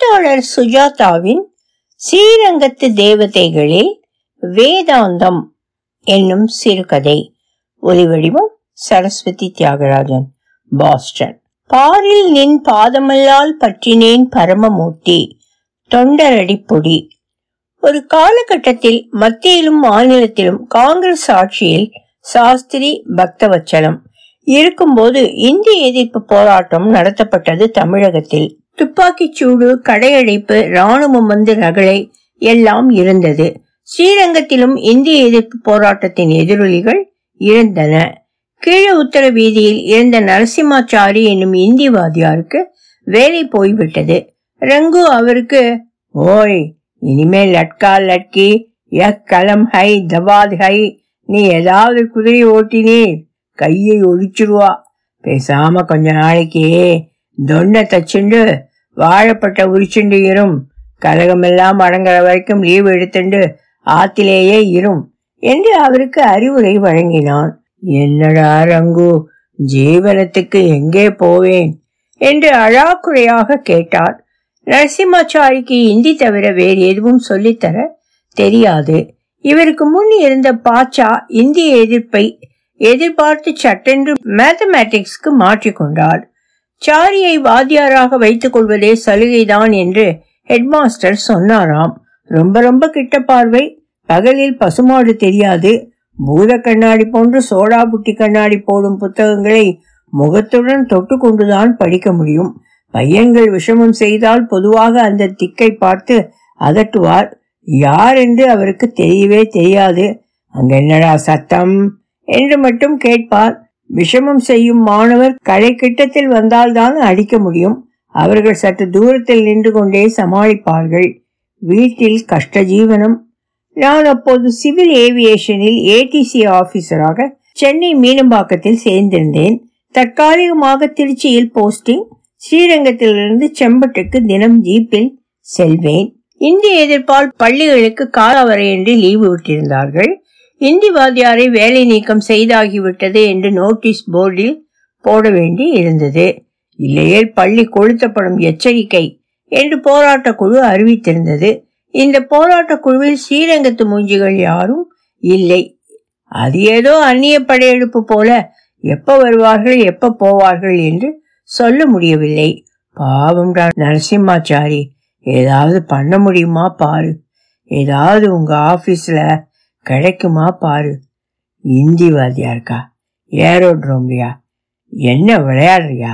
எழுத்தாளர் சுஜாதாவின் ஸ்ரீரங்கத்து தேவதைகளில் வேதாந்தம் என்னும் சிறுகதை. ஒலிவடிவம் சரஸ்வதி தியாகராஜன். பாஸ்டன். பாரில் நின் பாதமல்லால் பற்றினேன் பரமமூர்த்தி தொண்டரடி பொடி. ஒரு காலகட்டத்தில் மத்தியிலும் மாநிலத்திலும் காங்கிரஸ் ஆட்சியில் சாஸ்திரி பக்தவச்சலம் இருக்கும்போது இந்திய எதிர்ப்பு போராட்டம் நடத்தப்பட்டது தமிழகத்தில். துப்பாக்கிச் சூடு கடையடைப்பு ராணுவம் வந்து ரகளை எல்லாம் இருந்தது. ஸ்ரீரங்கத்திலும் இந்திய எதிர்ப்பு போராட்டத்தின் எதிரொலிகள் இருந்தன. கீழே உத்தர வீதியில் இருந்த நரசிம்மாச்சாரி என்னும் இந்தி வாதியாருக்கு வேலை போய்விட்டது. ரங்கு அவருக்கு ஓய் இனிமேல் லட்கா லட்கி யக் கலம் ஹை தவாத் ஹை நீ ஏதாவது குதிரை ஓட்டினீர் கையை ஒழிச்சிருவா. பேசாம கொஞ்ச நாளைக்கு தொண்டை தச்சுண்டு வாழப்பட்ட உரிச்சுண்டு இரும் கலகமெல்லாம் அடங்குற வரைக்கும் லீவ் எடுத்துண்டு ஆத்திலேயே இரும் என்று அவருக்கு அறிவுரை வழங்கினான். என்னடா ரங்கு ஜீவனத்துக்கு எங்கே போவேன்? என்று அழாக்குறையாக கேட்டார். நரசிம்மாச்சாரிக்கு இந்தி தவிர வேறு எதுவும் சொல்லித்தர தெரியாது. இவருக்கு முன் இருந்த பாச்சா இந்திய எதிர்ப்பை எதிர்பார்த்து சட்டென்று மேத்தமேட்டிக்ஸ்க்கு மாற்றிக்கொண்டார் சாரியை வாத்தியாராக வைத்துக் கொள்வதே சலுகைதான் என்று ஹெட்மாஸ்டர் சொன்னாராம். ரொம்ப ரொம்ப கிட்ட பார்வை. பகலில் பசுமாடு தெரியாது. பூத கண்ணாடி போன்று சோடா புட்டி கண்ணாடி போடும் புத்தகங்களை முகத்துடன் தொட்டு கொண்டுதான் படிக்க முடியும். பையன்கள் விஷமம் செய்தால் பொதுவாக அந்த திக்கை பார்த்து அதட்டுவார். யார் என்று அவருக்கு தெரியவே தெரியாது. அங்க என்னடா சத்தம்? என்று மட்டும் கேட்பார். விஷமம் செய்யும் மாணவர் கடை கிட்டத்தில் வந்தால்தான் அடிக்க முடியும். அவர்கள் சற்று தூரத்தில் நின்று கொண்டே சமாளிப்பார்கள். வீட்டில் கஷ்ட ஜீவனம் நான் அப்போது சிவில் ஏவியேஷனில் ஏடிசி ஆபீசராக சென்னை மீனம்பாக்கத்தில் சேர்ந்திருந்தேன். தற்காலிகமாக திருச்சியில் போஸ்டிங் ஸ்ரீரங்கத்திலிருந்து செம்பட்டுக்கு தினம் ஜீப்பில் செல்வேன். இந்திய எதிர்ப்பால் பள்ளிகளுக்கு காலவரையின்றி லீவு விட்டிருந்தார்கள். இந்தி வாத்தியாரை வேலை நீக்கம் செய்தாகிவிட்டது என்று நோட்டீஸ் போர்டில் போட வேண்டி இருந்தது. இல்லையே பள்ளி கொளுத்தப்படும் எச்சரிக்கை என்று போராட்ட குழு அறிவித்திருந்தது. இந்த போராட்ட குழுவில் ஸ்ரீரங்கத்து மூஞ்சிகள் யாரும் இல்லை. அது ஏதோ அந்நிய படையெடுப்பு போல எப்ப வருவார்கள் எப்ப போவார்கள் என்று சொல்ல முடியவில்லை. பாவம் நரசிம்மாச்சாரி ஏதாவது பண்ண முடியுமா பாரு. ஏதாவது உங்க ஆபீஸ்ல கிடைக்குமா பாரு. இந்தி இருக்கா? ஏரோட்ரோம்லியா? என்ன விளையாடுறியா?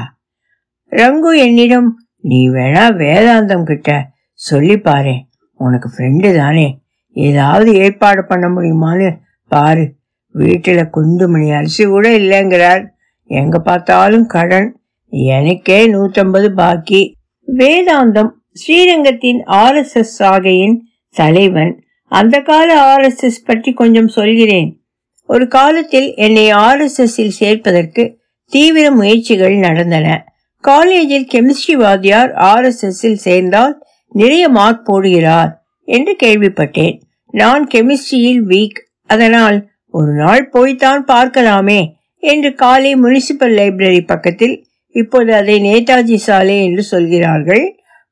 ரங்கு என்னிடம் நீ வேணா வேதாந்தம் கிட்ட சொல்லி பாரு. உனக்கு ஃப்ரெண்டு தானே. ஏதாவது ஏற்பாடு பண்ண முடியுமான்னு பாரு. வீட்டில் குந்துமணி அரிசி கூட இல்லைங்கிறார். எங்க பார்த்தாலும் கடன். எனக்கே நூற்றம்பது பாக்கி. வேதாந்தம் ஸ்ரீரங்கத்தின் ஆர்எஸ்எஸ் சாகையின் தலைவன். அந்த கால ஆர் எஸ் எஸ் பற்றி கொஞ்சம் சொல்கிறேன். ஒரு காலத்தில் என்னை ஆர் எஸ் எஸ் சேர்ப்பதற்கு தீவிர முயற்சிகள் நடந்தன. காலேஜில் கெமிஸ்ட்ரி வாத்தியார் ஆர் எஸ் எஸ் சேர்ந்தால் நிறைய மார்க் போடுகிறார் என்று கேள்விப்பட்டேன். நான் கெமிஸ்ட்ரியில் வீக் அதனால் ஒரு நாள் போய்த்தான் பார்க்கலாமே என்று காலை முனிசிபல் லைப்ரரி பக்கத்தில் இப்போது அதை நேதாஜி சாலை என்று சொல்கிறார்கள்.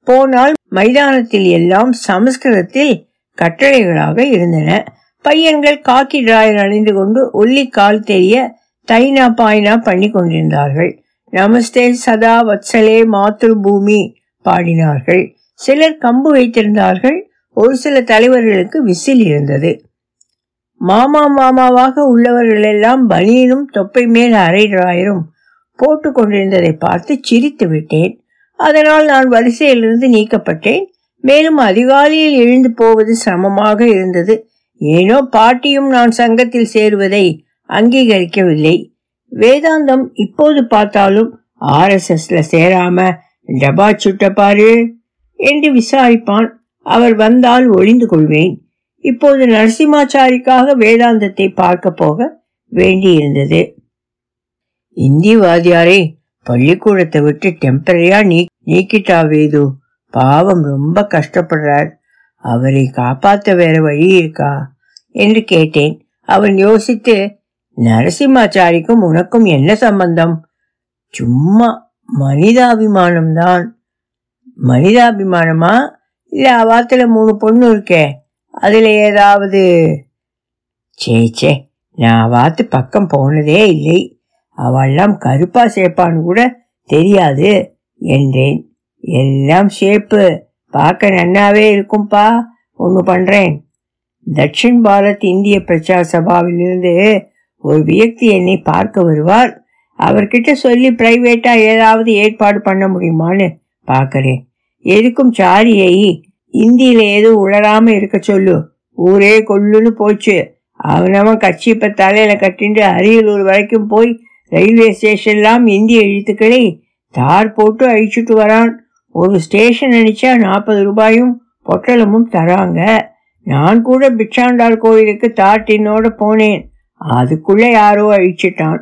போனால் மைதானத்தில் எல்லாம் சமஸ்கிருதத்தில் கட்டளைகளாக இருந்தன. பையன்கள் காக்கி டிராயர் அணிந்து கொண்டு ஒல்லி கால் தெரிய தைனா பாய்னா பண்ணி கொண்டிருந்தார்கள். நமஸ்தே சதா வத்சலே மாத்ரு பூமி பாடினார்கள். சிலர் கம்பு வைத்திருந்தார்கள். ஒரு சில தலைவர்களுக்கு விசில் இருந்தது. மாமா மாமாவாக உள்ளவர்கள் எல்லாம் பனியனும் தொப்பை மேல் அரை டிராயரும் போட்டு கொண்டிருந்ததை பார்த்து சிரித்து விட்டேன். அதனால் நான் வரிசையிலிருந்து நீக்கப்பட்டேன். மேலும் அதிகாலையில் எழுந்து போவது சிரமமாக இருந்தது. ஏனோ பாட்டியும் நான் சங்கத்தில் சேருவதை அங்கீகரிக்கவில்லை. வேதாந்தம் இப்போது பார்த்தாலும் ஆர் எஸ் எஸ்ல சேராம டபா சுட்ட பாரு என்று விசாரிப்பான். அவர் வந்தால் ஒளிந்து கொள்வேன். இப்போது நரசிம்மாச்சாரிக்காக வேதாந்தத்தை பார்க்க போக வேண்டியிருந்தது. இந்தி வாத்தியாரை பள்ளிக்கூடத்தை விட்டு டெம்பரரியா நீ நீக்கிட்டா வேது பாவம் ரொம்ப கஷ்டப்படுறார். அவரை காப்பாத்த வேற வழி இருக்கா? என்று கேட்டேன். அவன் யோசித்து நரசிம்மாச்சாரிக்கும் உனக்கும் என்ன சம்பந்தம்? சும்மா மனிதாபிமானம்தான். மனிதாபிமானமா? இல்ல அவாத்துல மூணு பொண்ணு இருக்கே. அதுல ஏதாவது? சே சே நான் அவாத்து பக்கம் போனதே இல்லை. அவெல்லாம் கருப்பா சேப்பான்னு கூட தெரியாது என்றேன். எல்லாம் ஷேப்பு பார்க்க நன்னாவே இருக்கும்பா. ஒன்று பண்ணுறேன் தட்சிண் பாரத் இந்திய பிரச்சார சபாவிலிருந்து ஒரு வியக்தி என்னை பார்க்க வருவார். அவர்கிட்ட சொல்லி பிரைவேட்டாக ஏதாவது ஏற்பாடு பண்ண முடியுமான்னு பார்க்குறேன். எதுக்கும் சாரியை இந்தியில் எதுவும் உளராமல் இருக்க சொல்லு. ஊரே கொல்லுன்னு போச்சு. அவனவன் கட்சி இப்போ தலையில் கட்டிண்டு அரியலூர் வரைக்கும் போய் ரயில்வே ஸ்டேஷன்லாம் இந்திய எழுத்துக்களை தார் போட்டு அழிச்சுட்டு வரான். ஒரு ஸ்டேஷன் அடிச்சா நாற்பது ரூபாயும் பொட்டலமும் தராங்க. நான் கூட பிச்சாண்டாள் கோயிலுக்கு தாட்டினோட போனேன். அதுக்குள்ள யாரோ அழிச்சிட்டான்.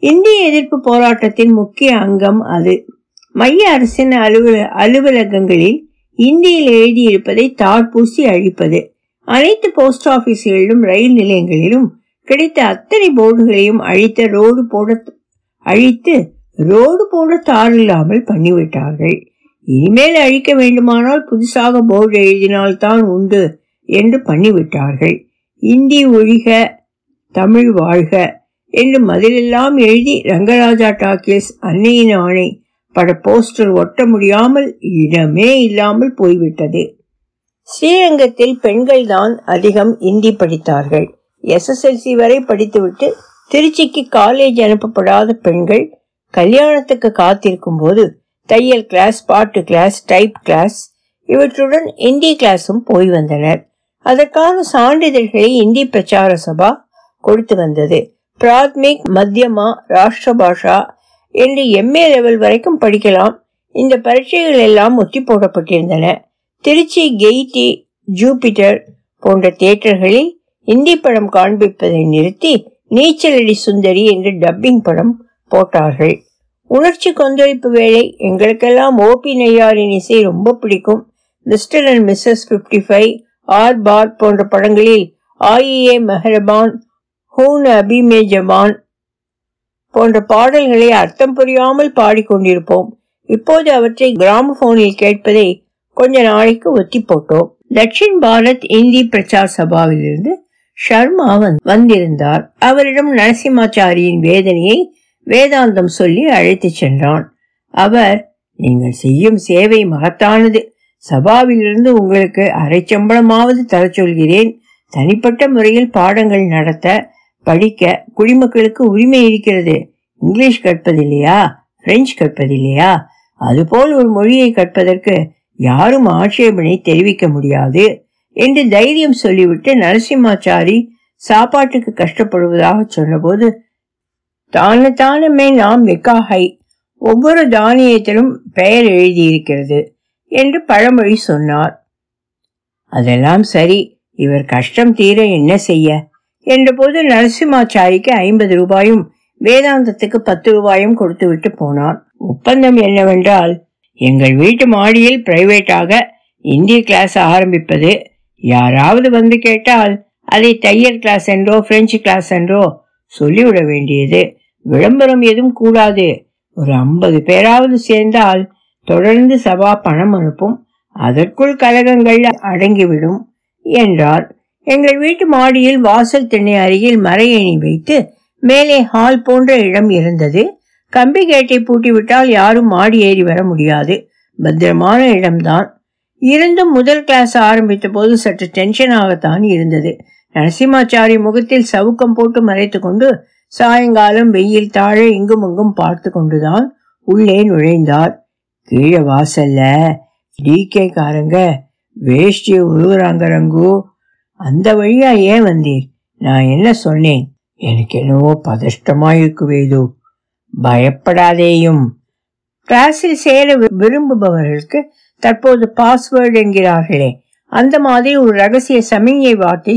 இந்திய எதிர்ப்பு போராட்டத்தின் முக்கிய அங்கம் அது. மைய அரசின் அலுவல அலுவலகங்களில் இந்தியில் எழுதியிருப்பதை தாட்பூசி அழிப்பது. அனைத்து போஸ்ட் ஆபீஸ்களிலும் ரயில் நிலையங்களிலும் கிடைத்த அத்தனை போர்டுகளையும் அழித்த ரோடு போட அழித்து ரோடு போட தார் இல்லாமல் பண்ணிவிட்டார்கள். இனிமேல் அழிக்க வேண்டுமானால் புதுசாக போர்டு எழுதினால்தான் உண்டு என்று பண்ணிவிட்டார்கள். இந்தி ஒழிக தமிழ் வாழ்க என்று மதிலெல்லாம் எழுதி ரங்கராஜா டாக்கீஸ் அன்னையின் ஆணை பட போஸ்டர் ஒட்ட முடியாமல் இடமே இல்லாமல் போய்விட்டது. ஸ்ரீரங்கத்தில் பெண்கள் தான் அதிகம் இந்தி படித்தார்கள். எஸ்எஸ்எல்சி வரை படித்துவிட்டு திருச்சிக்கு காலேஜ் அனுப்பப்படாத பெண்கள் கல்யாணத்துக்கு காத்திருக்கும் போது தையல் கிளாஸ் பாட்டு கிளாஸ் டைப் கிளாஸ் இவற்றுடன் இந்தி கிளாஸும் போய் வந்தனர். அதற்கான சான்றிதழ்களை இந்தி பிரச்சார சபா கொடுத்து வந்தது. பிராத்மிக் மத்தியமா ராஷ்டிர பாஷா என்று எம்ஏ லெவல் வரைக்கும் படிக்கலாம். இந்த பரீட்சைகள் எல்லாம் ஒத்தி போடப்பட்டிருந்தன. திருச்சி கெய்டி ஜூபிட்டர் போன்ற தியேட்டர்களில் இந்தி படம் காண்பிப்பதை நிறுத்தி நீச்சலடி சுந்தரி என்று டப்பிங் படம் போட்டார்கள். உணர்ச்சி கொந்தளிப்பு வேலை எங்களுக்கெல்லாம் ஓபி நையாரின் இசை ரொம்ப பிடிக்கும். Mister and missus fifty five Aar Paar போன்ற படங்களில் ஆயிஏ மெஹரபான் ஹூன் அபிமே ஜபான் போன்ற பாடல்களை அர்த்தம் புரியாமல் பாடிக்கொண்டிருப்போம். இப்போது அவற்றை கிராமபோனில் கேட்பதை கொஞ்ச நாளைக்கு ஒத்தி போட்டோம். தட்சின் பாரத் இந்தி பிரச்சார் சபாவிலிருந்து ஷர்மா வந்திருந்தார். அவரிடம் நரசிம்மாச்சாரியின் வேதனையை வேதாந்தம் சொல்லி அழைத்துச் சென்றான். அவர் நீங்கள் செய்யும் சேவை மகத்தானது. சபாவிலிருந்து உங்களுக்கு அரை சம்பளமாவது தர சொல்கிறேன். தனிப்பட்ட முறையில் பாடங்கள் நடத்த படிக்க குடிமக்களுக்கு உரிமை இருக்கிறது. இங்கிலீஷ் கற்பதில்லையா? பிரெஞ்சு கற்பதில்லையா? அதுபோல் ஒரு மொழியை கற்பதற்கு யாரும் ஆட்சேபனை தெரிவிக்க முடியாது என்று தைரியம் சொல்லிவிட்டு நரசிம்மாச்சாரி சாப்பாட்டுக்கு கஷ்டப்படுவதாக சொன்னபோது தானே தானமே நாம் நிக்காகை. ஒவ்வொரு தானியத்திலும் பெயர் எழுதியிருக்கிறது என்று பழமொழி சொன்னார். அதெல்லாம் சரி இவர் கஷ்டம் தீர என்ன செய்ய? என்றபோது நரசிம்மாச்சாரிக்கு ஐம்பது ரூபாயும் வேதாந்தத்துக்கு பத்து ரூபாயும் கொடுத்து விட்டு போனார். ஒப்பந்தம் என்னவென்றால் எங்கள் வீட்டு மாடியில் பிரைவேட்டாக இந்திய கிளாஸ் ஆரம்பிப்பது. யாராவது வந்து கேட்டால் அதை தையல் கிளாஸ் என்றோ பிரெஞ்சு கிளாஸ் என்றோ சொல்லிவிட வேண்டியது. விளம்பரம் எதுவும் கூடாது. ஒரு ஐம்பது பேராவது சேர்ந்தால் தொடர்ந்து சபா பணம் அனுப்பும். அதற்குள் கலகங்கள் அடங்கிவிடும் என்றார். எங்கள் வீட்டு மாடியில் வாசல் திண்ணை அருகில் மரையணி வைத்து மேலே ஹால் போன்ற இடம் இருந்தது. கம்பி கேட்டை பூட்டிவிட்டால் யாரும் மாடி ஏறி வர முடியாது. பத்திரமான இடம்தான். இருந்தும் முதல் கிளாஸ் ஆரம்பித்த போது சற்று டென்ஷனாகத்தான் இருந்தது. நரசிம்மாச்சாரி முகத்தில் சவுக்கம் போட்டு மறைத்து கொண்டு சாயங்காலம் வெயில் தாழ இங்கும் அங்கும் பார்த்து கொண்டுதான் உள்ளே நுழைந்தார். கீழே வாசல்ல டிகே காரங்க வேஷ்டியை உருவுறாங்க ரங்கு அந்த வழியா ஏன் வந்தீர்? நான் என்ன சொன்னேன்? எனக்கு என்னவோ பதஷ்டமா இருக்குவேதோ பயப்படாதேயும். கிளாஸில் சேர விரும்புபவர்களுக்கு தற்போது பாஸ்வேர்டு என்கிறார்களே அந்த மாதிரி ஒரு ரகசிய சமிஞ்சை வார்த்தை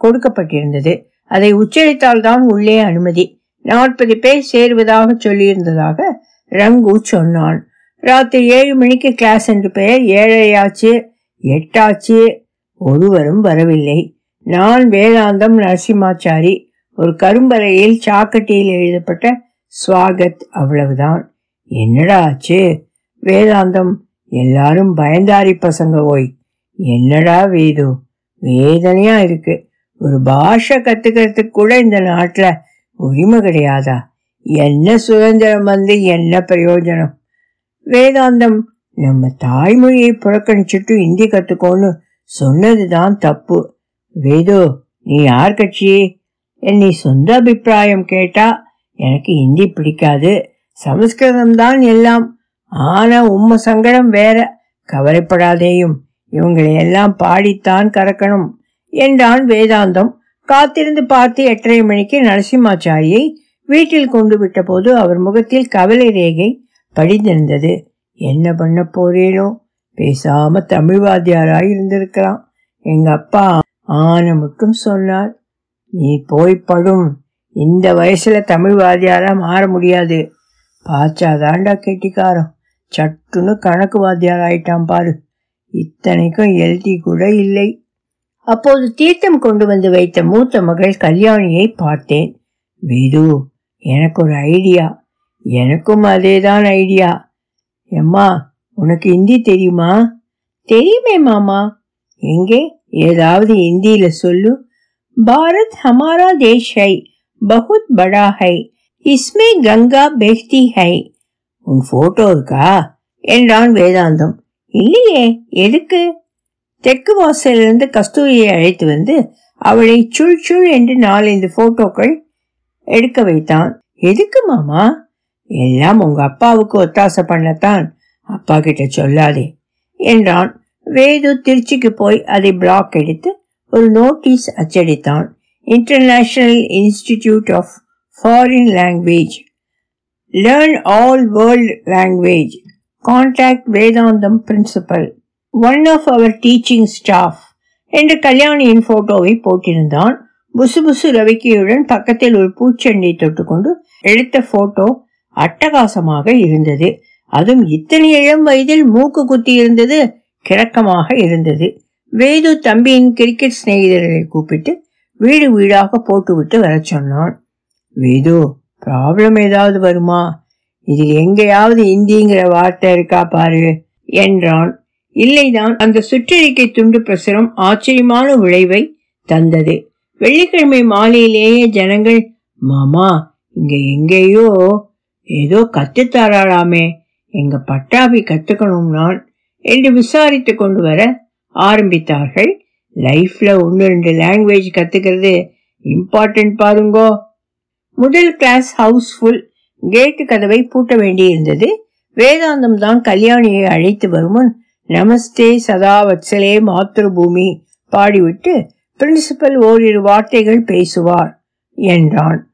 கொடுக்கப்பட்டிருந்தது. அதை உச்சரித்தால் தான் உள்ளே அனுமதி. நாற்பது பேர் சேருவதாக சொல்லியிருந்ததாக ரங்கு சொன்னான். ராத்திரி ஏழு மணிக்கு கிளாஸ் என்று பெயர் ஏழையாச்சு எட்டாச்சு ஒருவரும் வரவில்லை. நான் வேதாந்தம் நரசிம்மாச்சாரி ஒரு கரும்பறையில் சாக்கட்டியில் எழுதப்பட்ட ஸ்வாகத் அவ்வளவுதான். என்னடா ஆச்சு? வேதாந்தம் எல்லாரும் பயந்தாரி பசங்க ஓய். என்னடா வேது வேதனையா இருக்கு. ஒரு பாஷை கத்துக்கிறதுக்கு கூட இந்த நாட்டுல உரிமை கிடையாதா? என்ன சுதந்திரம் வந்து என்ன பிரயோஜனம்? வேதாந்தம் நம்ம தாய்மொழியை புறக்கணிச்சுட்டு இந்தி கத்துக்கோன்னு சொன்னதுதான் தப்பு. வேதோ நீ யார் கட்சி என் நீ சொந்த அபிப்பிராயம் கேட்டா எனக்கு ஹிந்தி பிடிக்காது. சமஸ்கிருதம் தான் எல்லாம். ஆனா உம்ம சங்கடம் வேற. கவலைப்படாதேயும். இவங்களை எல்லாம் பாடித்தான் கறக்கணும். என்றான் வேதாந்தம். காத்திருந்து பார்த்து எட்டரை மணிக்கு நரசிம்மாச்சாரியை வீட்டில் கொண்டு விட்ட போது அவர் முகத்தில் கவலை ரேகை படிந்திருந்தது. என்ன பண்ண போறேனோ பேசாம தமிழ் வாத்தியாராய் இருந்திருக்கலாம். எங்க அப்பா ஆன மட்டும் சொன்னார். நீ போய் படும். இந்த வயசுல தமிழ் வாத்தியாரா மாற முடியாது. பாச்சாதாண்டா கெட்டிக்காரம் சட்டுன்னு கணக்கு வாத்தியார் ஆயிட்டான் பாரு. இத்தனைக்கும் எல்டி கூட இல்லை. அப்போது தீர்த்தம் கொண்டு வந்து வைத்த மூத்த மகள் கல்யாணியை பார்த்தேன். வேது எனக்கு ஒரு ஐடியா. எனக்கும் அதேதான் ஐடியா. எம்மா உனக்கு ஹிந்தி தெரியுமா? தெரியுமே மாமா. எங்கே? ஏதாவது ஹிந்தியில சொல்லு. பாரத் ஹமாரா தேஷ் ஹை பகுத் படா ஹை இஸ்மே கங்கா பெஹ்தி ஹை. உன் போட்டோ இருக்கா? என்றான் வேதாந்தம். இல்லையே எதுக்கு? தெற்கு வாசலிருந்து கஸ்தூரியை அழைத்து வந்து அவளை சுள் சுள் என்று நாலஞ்சு போட்டோக்கள் எடுக்க வைத்தான். எதுக்கு மாமா? எல்லாம் உங்க அப்பாவுக்கு ஒத்தாசை பண்ணத்தான். அப்பா கிட்ட சொல்லாதே என்றான். வேது திருச்சிக்கு போய் அதை பிளாக் எடுத்து ஒரு notice அச்சடித்தான். International institute of foreign language learn all world language contact Vedantam principal one of our teaching staff என்று கல்யாணியின் போட்டோவை போட்டிருந்தான். புசு புசு ரவிக்கையுடன் பக்கத்தில் ஒரு பூச்செண்டை தொட்டுக்கொண்டு எடுத்த போட்டோ அட்டகாசமாக இருந்தது. அதுவும் இத்தனை இளம் வயதில் மூக்கு குத்தி இருந்தது கிறக்கமாக இருந்தது. வேது தம்பியின் கிரிக்கெட் சிநேகிதர்களை கூப்பிட்டு வீடு வீடாக போட்டுவிட்டு வர சொன்னான். வேது ப்ராப்ளம் ஏதாவது வருமா? இதில் எங்கேயாவது இந்திங்கிற வார்த்தை இருக்கா பாரு என்றான். இல்லைதான் அந்த சுற்றறிக்கை துண்டு பிரசுரம் ஆச்சரியமான விளைவை தந்தது. வெள்ளிக்கிழமை மாலையிலேயே ஜனங்கள் மாமா இங்க எங்கேயோ ஏதோ கத்துத்தாராளாமே எங்க பட்டாபி கத்துக்கணும் நான் என்று விசாரித்து கொண்டு வர ஆரம்பித்தார்கள். லைஃப்ல ஒன்று ரெண்டு லாங்குவேஜ் கத்துக்கிறது இம்பார்ட்டன்ட் பாருங்கோ. முதல் கிளாஸ் ஹவுஸ்ஃபுல் கேட்டு கதவை பூட்ட வேண்டியிருந்தது. வேதாந்தம் தான் கல்யாணியை அழைத்து வருமுன் நமஸ்தே சதா வத்சலே மாத்ருபூமி பாடிவிட்டு பிரின்சிபல் ஓரிரு வார்த்தைகள் பேசுவார் என்றான்.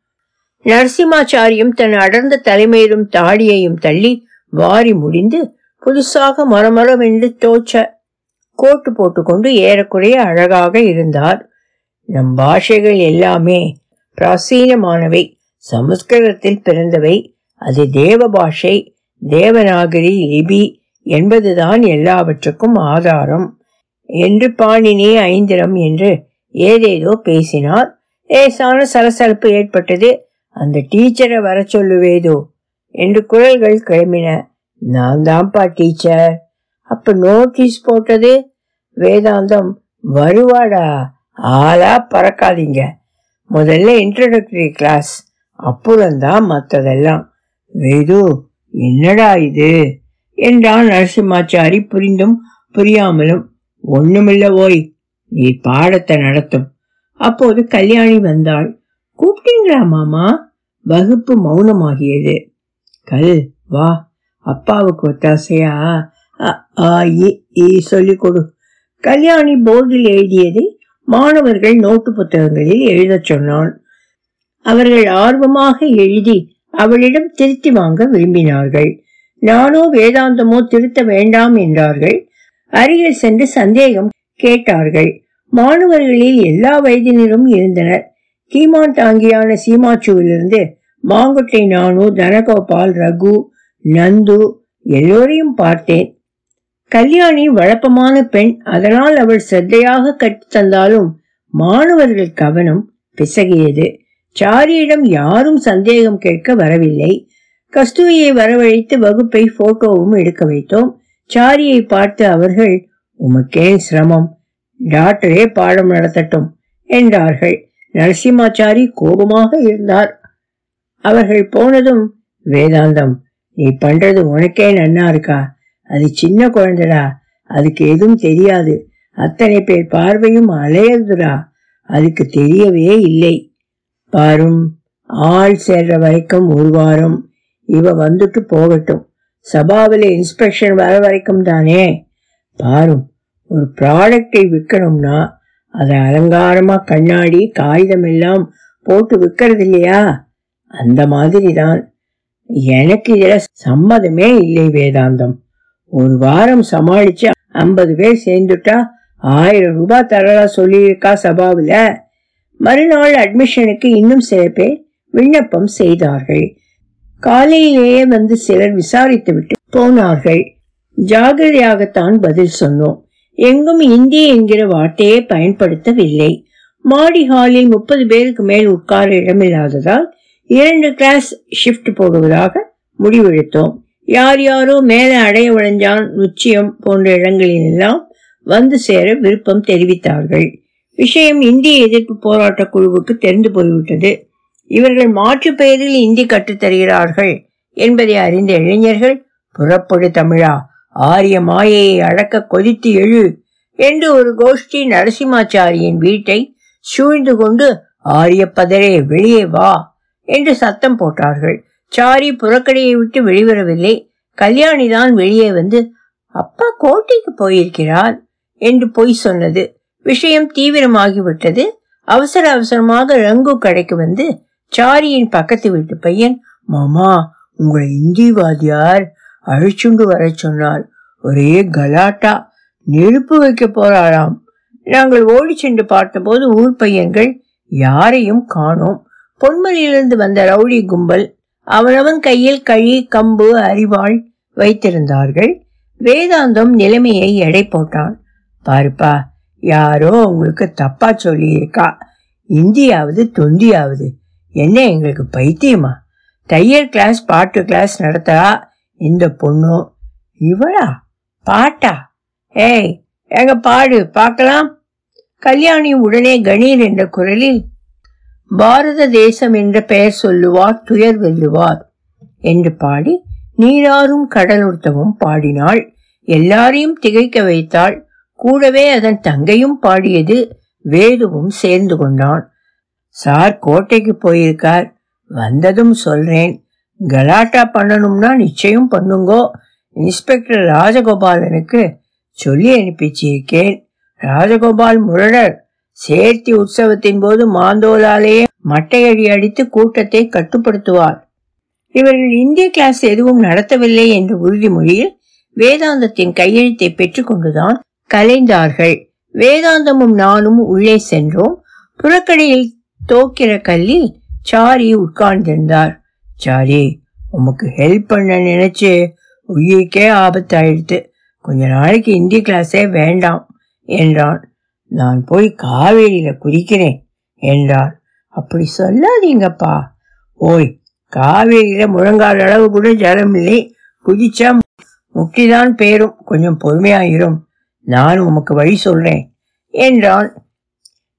நரசிம்மாச்சாரியும் தன் அடர்ந்த தலைமையிலும் தாடியையும் தள்ளி வாரி முடிந்து புதுசாக மரமரவென்று தோச்ச கோட்டு போட்டுக்கொண்டு ஏறக்குறைய அழகாக இருந்தார். நம் பாஷைகள் எல்லாமே பிராசீனமானவை சமஸ்கிருதத்தில் பிறந்தவை. அது தேவ பாஷை தேவநாகரி லிபி என்பதுதான் எல்லாவற்றுக்கும் ஆதாரம். என்று பாணினி ஐந்திரம் என்று ஏதேதோ பேசினார். லேசான சலசலப்பு ஏற்பட்டது. அந்த டீச்சரை வர சொல்லுவேதோ? என்று குரல்கள் கிளம்பின. நான் தான்ப்பா டீச்சர். அப்ப நோட்டீஸ் போட்டது? வேதாந்தம் வருவாடா? ஆளா பறக்காதீங்க. முதல்ல இன்ட்ரடக்டரி கிளாஸ் அப்புறம்தான் மற்றதெல்லாம் வேது என்னடா இது? என்றான் நரசிம்மாச்சாரி புரிந்தும் புரியாமலும். ஒண்ணுமில்ல ஓய் நீ பாடத்தை நடத்தும். அப்போது கல்யாணி வந்தாள். கூப்பிட்டீங்களா மாமா? வகுப்பு மௌனமாகியது. கல் வா. அப்பாவுக்கு ஒத்தாசையா? சொல்லிக் கொடு. கல்யாணி போர்டில் எழுதியதை மாணவர்கள் நோட்டு புத்தகங்களில் எழுதச் சொன்னான் அவர்கள் ஆர்வமாக எழுதி அவளிடம் திருத்தி வாங்க விரும்பினார்கள். நானோ வேதாந்தமோ திருத்த வேண்டாம் என்றார்கள். அருகில் சென்று சந்தேகம் கேட்டார்கள். மாணவர்களில் எல்லா வயதினரும் இருந்தனர். கீமான் தாங்கியான சீமாச்சுவிலிருந்து மாங்குட்டை நானு தனகோபால் ரகு நந்து எல்லோரையும் பார்த்தேன். கல்யாணி வழப்பமான பெண் அதனால் அவள் சிரத்தையாக கற்று தந்தாலும் மாணவர்கள் கவனம் பிசகியது. சாரியிடம் யாரும் சந்தேகம் கேட்க வரவில்லை. கஸ்தூரியை வரவழைத்து வகுப்பை போட்டோவும் எடுக்க வைத்தோம். சாரியை பார்த்து அவர்கள் உமக்கே சிரமம். டாக்டரே பாடம் நடத்தட்டும் என்றார்கள். நரசிம்மாச்சாரி கோபமாக இருந்தார். அவர்கள் போனதும் வேதாந்தம் நீ பண்றது உனக்கே நன்னா இருக்கா? அது சின்ன குழந்தைடா. அதுக்கு எதுவும் தெரியாது. அத்தனை பேர் பார்வையும் அலையதுடா அதுக்கு தெரியவே இல்லை. பாரும் ஆள் சேர்ற வரைக்கும் ஒரு வாரம் இவ வந்துட்டு போகட்டும். சபாவில் இன்ஸ்பெக்ஷன் வர வரைக்கும் தானே. பாரும் ஒரு ப்ராடக்டை விற்கணும்னா அதை அலங்காரமா கண்ணாடி காகிதம் எல்லாம் போட்டு விற்கிறது இல்லையா? அந்த மாதிரி தான் எனக்கு இதில் சம்மதமே இல்லை வேதாந்தம். ஒரு வாரம் சமாளிச்சு ஐம்பது பேர் சேர்ந்துட்டா ஆயிரம் ரூபாய் தரலா சொல்லியிருக்கா சபாவில். மறுநாள் அட்மிஷனுக்கு இன்னும் சில பேர் விண்ணப்பம் செய்தார்கள். காலையிலேயே வந்து சிலர் விசாரித்து விட்டு போனார்கள். ஜாகிரதையாகத்தான் பதில் சொன்னோம். எங்கும் இந்தி என்கிற வார்த்தையை பயன்படுத்தவில்லை. மாடி ஹாலில் முப்பது பேருக்கு மேல் உட்கார இடமில்லாததால் இரண்டு கிளாஸ் ஷிஃப்ட் போடுவதாக முடிவெடுத்தோம். யார் யாரோ மேலே அடைய உழைஞ்சான் நிச்சயம் போன்ற இடங்களில் எல்லாம் வந்து சேர விருப்பம் தெரிவித்தார்கள். விஷயம் இந்திய எதிர்ப்பு போராட்ட குழுவுக்கு தெரிந்து போய்விட்டது. இவர்கள் மாற்று பெயரில் இந்தி கற்றுத்தருகிறார்கள் என்பதை அறிந்த இளைஞர்கள் புறப்படு தமிழா ஆரிய மாயையை அடக்க கொதித்து எழு என்று ஒரு கோஷ்டி நரசிம்மாச்சாரியின் வீட்டை சூழ்ந்து கொண்டு ஆரிய பதரே வெளியே வா என்று சத்தம் போட்டார்கள். சாரி புறக்கடையை விட்டு வெளிவரவில்லை. கல்யாணி தான் வெளியே வந்து அப்பா கோட்டைக்கு போயிருக்கிறார் என்று பொய் சொன்னது. விஷயம் தீவிரமாகிவிட்டது. அவசர அவசரமாக ரங்கு கடைக்கு வந்து சாரியின் பக்கத்து வீட்டு பையன் மாமா உங்களை இந்திவாதியார் அழிச்சுண்டு வர சொன்னார். ஒரே கலாட்டா. நெருப்பு வைக்க போறாராம். நாங்கள் ஓடி சென்று பார்த்தபோது ஊர் பையன்கள் யாரையும் காணோம். பொன்மலையிலிருந்து வந்த ரவுடி கும்பல் அவனவன் கையில் கழி கம்பு அரிவாள் வைத்திருந்தார்கள். வேதாந்தம் நிலைமையை எடை போட்டான். பாருப்பா யாரோ உங்களுக்கு தப்பா சொல்லியிருக்கா. இந்தியாவது தொந்தியாவது. என்ன எங்களுக்கு பைத்தியமா? தையல் கிளாஸ் பாட்டு கிளாஸ் நடத்தா இந்த பொண்ணு இவளா? பாட்டா? ஏய் எங்க பாடு பார்க்கலாம். கல்யாணி உடனே கணீர் என்ற குரலில் பாரத தேசம் என்ற பெயர் சொல்லுவார் துயர் வெல்லுவார் என்று பாடி நீராறும் கடலுத்தவும் பாடினாள். எல்லாரையும் திகைக்க வைத்தாள். கூடவே அதன் தங்கையும் பாடியது வேதுவும் சேர்ந்து கொண்டான். சார் கோட்டைக்கு போயிருக்கார். வந்ததும் சொல்றேன். கலாட்டா பண்ணணும்னா நிச்சயம் பண்ணுங்கோ. இன்ஸ்பெக்டர் ராஜகோபாலனுக்கு சொல்லி அனுப்பிச்சிருக்கேன். ராஜகோபால் முரடர் சேர்த்தி உற்சவத்தின் போது மாந்தோலாலேயே மட்டையடி அடித்து கூட்டத்தை கட்டுப்படுத்துவார். இவர்கள் இந்திய கிளாஸ் எதுவும் நடத்தவில்லை என்ற உறுதிமொழியில் வேதாந்தத்தின் கையெழுத்தை பெற்றுக்கொண்டுதான் கலைந்தார்கள். வேதாந்தமும் நானும் உள்ளே சென்றோம். புறக்கடையில் தோக்கிற கல்லில் சாரி உட்கார்ந்திருந்தார். சாரி உமக்கு ஹெல்ப் பண்ண நினைச்சு உயிருக்கே ஆபத்தாயிடுத்து. கொஞ்ச நாளைக்கு இந்தி கிளாஸே வேண்டாம் என்றான். நான் போய் காவேரியில குதிக்கிறேன் என்றார் அப்படி சொல்லாதீங்கப்பா. ஓய் காவேரியில முழங்கால் அளவு கூட ஜலம் இல்லை குதிச்சா முட்டிதான் பேரும் கொஞ்சம் பொறுமையாயிரும். நான் உமக்கு வழி சொல்றேன் என்றான்.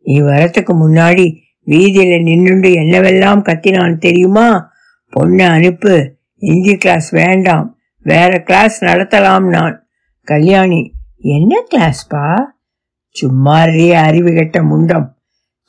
நீ வரத்துக்கு முன்னாடி வீதியில நின்றுண்டு என்னவெல்லாம் கத்தினான் தெரியுமா? பொண்ணை அனுப்பு. இந்தி கிளாஸ் வேண்டாம். வேற கிளாஸ் நடத்தலாம் நான். கல்யாணி என்ன கிளாஸ்பா சும்மாறிய அறிவு கெட்ட முண்டம்.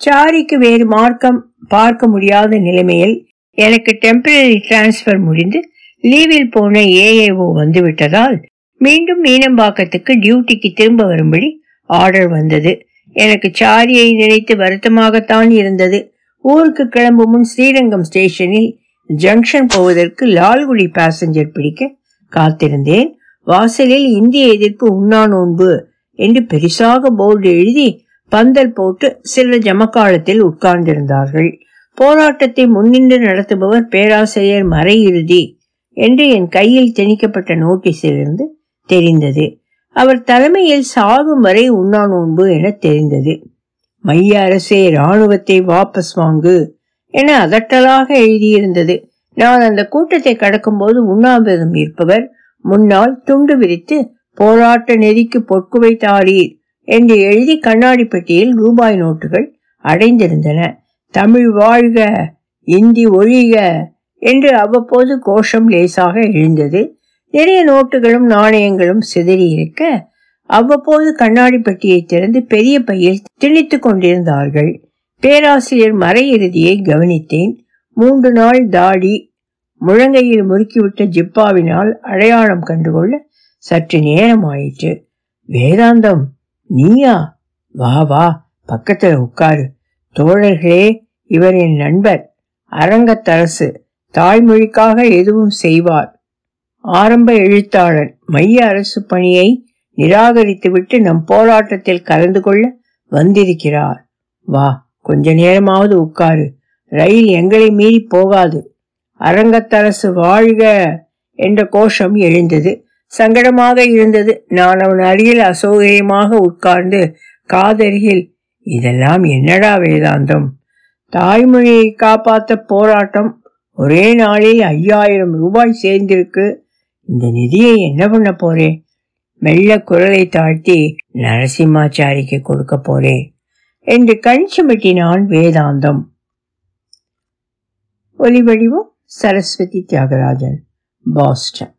சாரிக்கு வேறு மார்க்கம் பார்க்க முடியாத நிலைமையில் எனக்கு டெம்பரரி டிரான்ஸ்பர் முடிந்து லீவில் போன ஏஏஓ வந்து விட்டதால் மீண்டும் மீனம்பாக்கத்துக்கு டியூட்டிக்கு திரும்ப வரும்படி ஆர்டர் வந்தது. எனக்கு சாரியை நினைத்து வருத்தமாகத்தான் இருந்தது. ஊருக்கு கிளம்பும் முன் ஸ்ரீரங்கம் ஸ்டேஷனில் ஜங்ஷன் போவதற்கு லால்குடி பேசஞ்சர் பிடிக்க காத்திருந்தேன். வாசலில் இந்திய எதிர்ப்பு உண்ணா நோன்பு என்று பெரிசாக போர்டு எழுதி பந்தல் போட்டு சிலர் ஜமக்காலத்தில் உட்கார்ந்திருந்தார்கள். போராட்டத்தை முன்னின்று நடத்துபவர் பேராசிரியர் மறை இறுதி என்று என் கையில் திணிக்கப்பட்ட நோட்டீஸிலிருந்து தெரிந்தது. அவர் தலைமையில் சாகும் வரை உண்ணா நோன்பு என தெரிந்தது. மைய அரசே இராணுவத்தை வாபஸ் வாங்கு என அதட்டலாக எழுதியிருந்தது. நான் அந்த கூட்டத்தை கடக்கும்போது உண்ணாவிரதம் இருப்பவர் முன்னால் துண்டு விரித்து போராட்ட நெறிக்கு பொற்குவை தாரீர் என்று எழுதி கண்ணாடி பெட்டியில் ரூபாய் நோட்டுகள் அடைந்திருந்தன. தமிழ் வாழ்க இந்தி ஒழிக என்று அவ்வப்போது கோஷம் லேசாக எழுந்தது. நிறைய நோட்டுகளும் நாணயங்களும் சிதறி இருக்க அவ்வப்போது கண்ணாடி பெட்டியை திறந்து பெரிய பையில் திணித்துக் கொண்டிருந்தார்கள். பேராசிரியர் மறை இறுதியை கவனித்தேன். மூன்று நாள் தாடி முழங்கையில் முறுக்கிவிட்ட ஜிப்பாவினால் அடையாளம் கண்டுகொள்ள சற்று நேரம் ஆயிற்று வேதாந்தம் நீயா? வா வா பக்கத்துல உட்காரு. தோழர்களே இவர் என் நண்பர். அரங்கத்தரசு. தாய்மொழிக்காக எதுவும் செய்வார். ஆரம்ப எழுத்தாளர் மைய அரசு பணியை நிராகரித்துவிட்டு நம் போராட்டத்தில் கலந்து கொள்ள வந்திருக்கிறார். வா கொஞ்ச நேரமாவது உட்காரு. ரயில் எங்களை மீறி போகாது. அரங்கத்தரசு வாழ்க என்ற கோஷம் எழுந்தது. சங்கடமாக இருந்தது. நான் அவன் அருகில் அசௌகரியமாக உட்கார்ந்து காதருகில் இதெல்லாம் என்னடா வேதாந்தம்? தாய்மொழியை காப்பாற்ற போராட்டம் ஒரே நாளில் ஐயாயிரம் ரூபாய் சேர்ந்திருக்கு. இந்த நிதியை என்ன பண்ண போறேன் மெல்ல குரலை தாழ்த்தி நரசிம்மாச்சாரிக்கு கொடுக்க போறேன் என்று கண் சிமிட்டினான் வேதாந்தம். ஒலிவடிவம் சரஸ்வதி தியாகராஜன் பாஸ்டன்.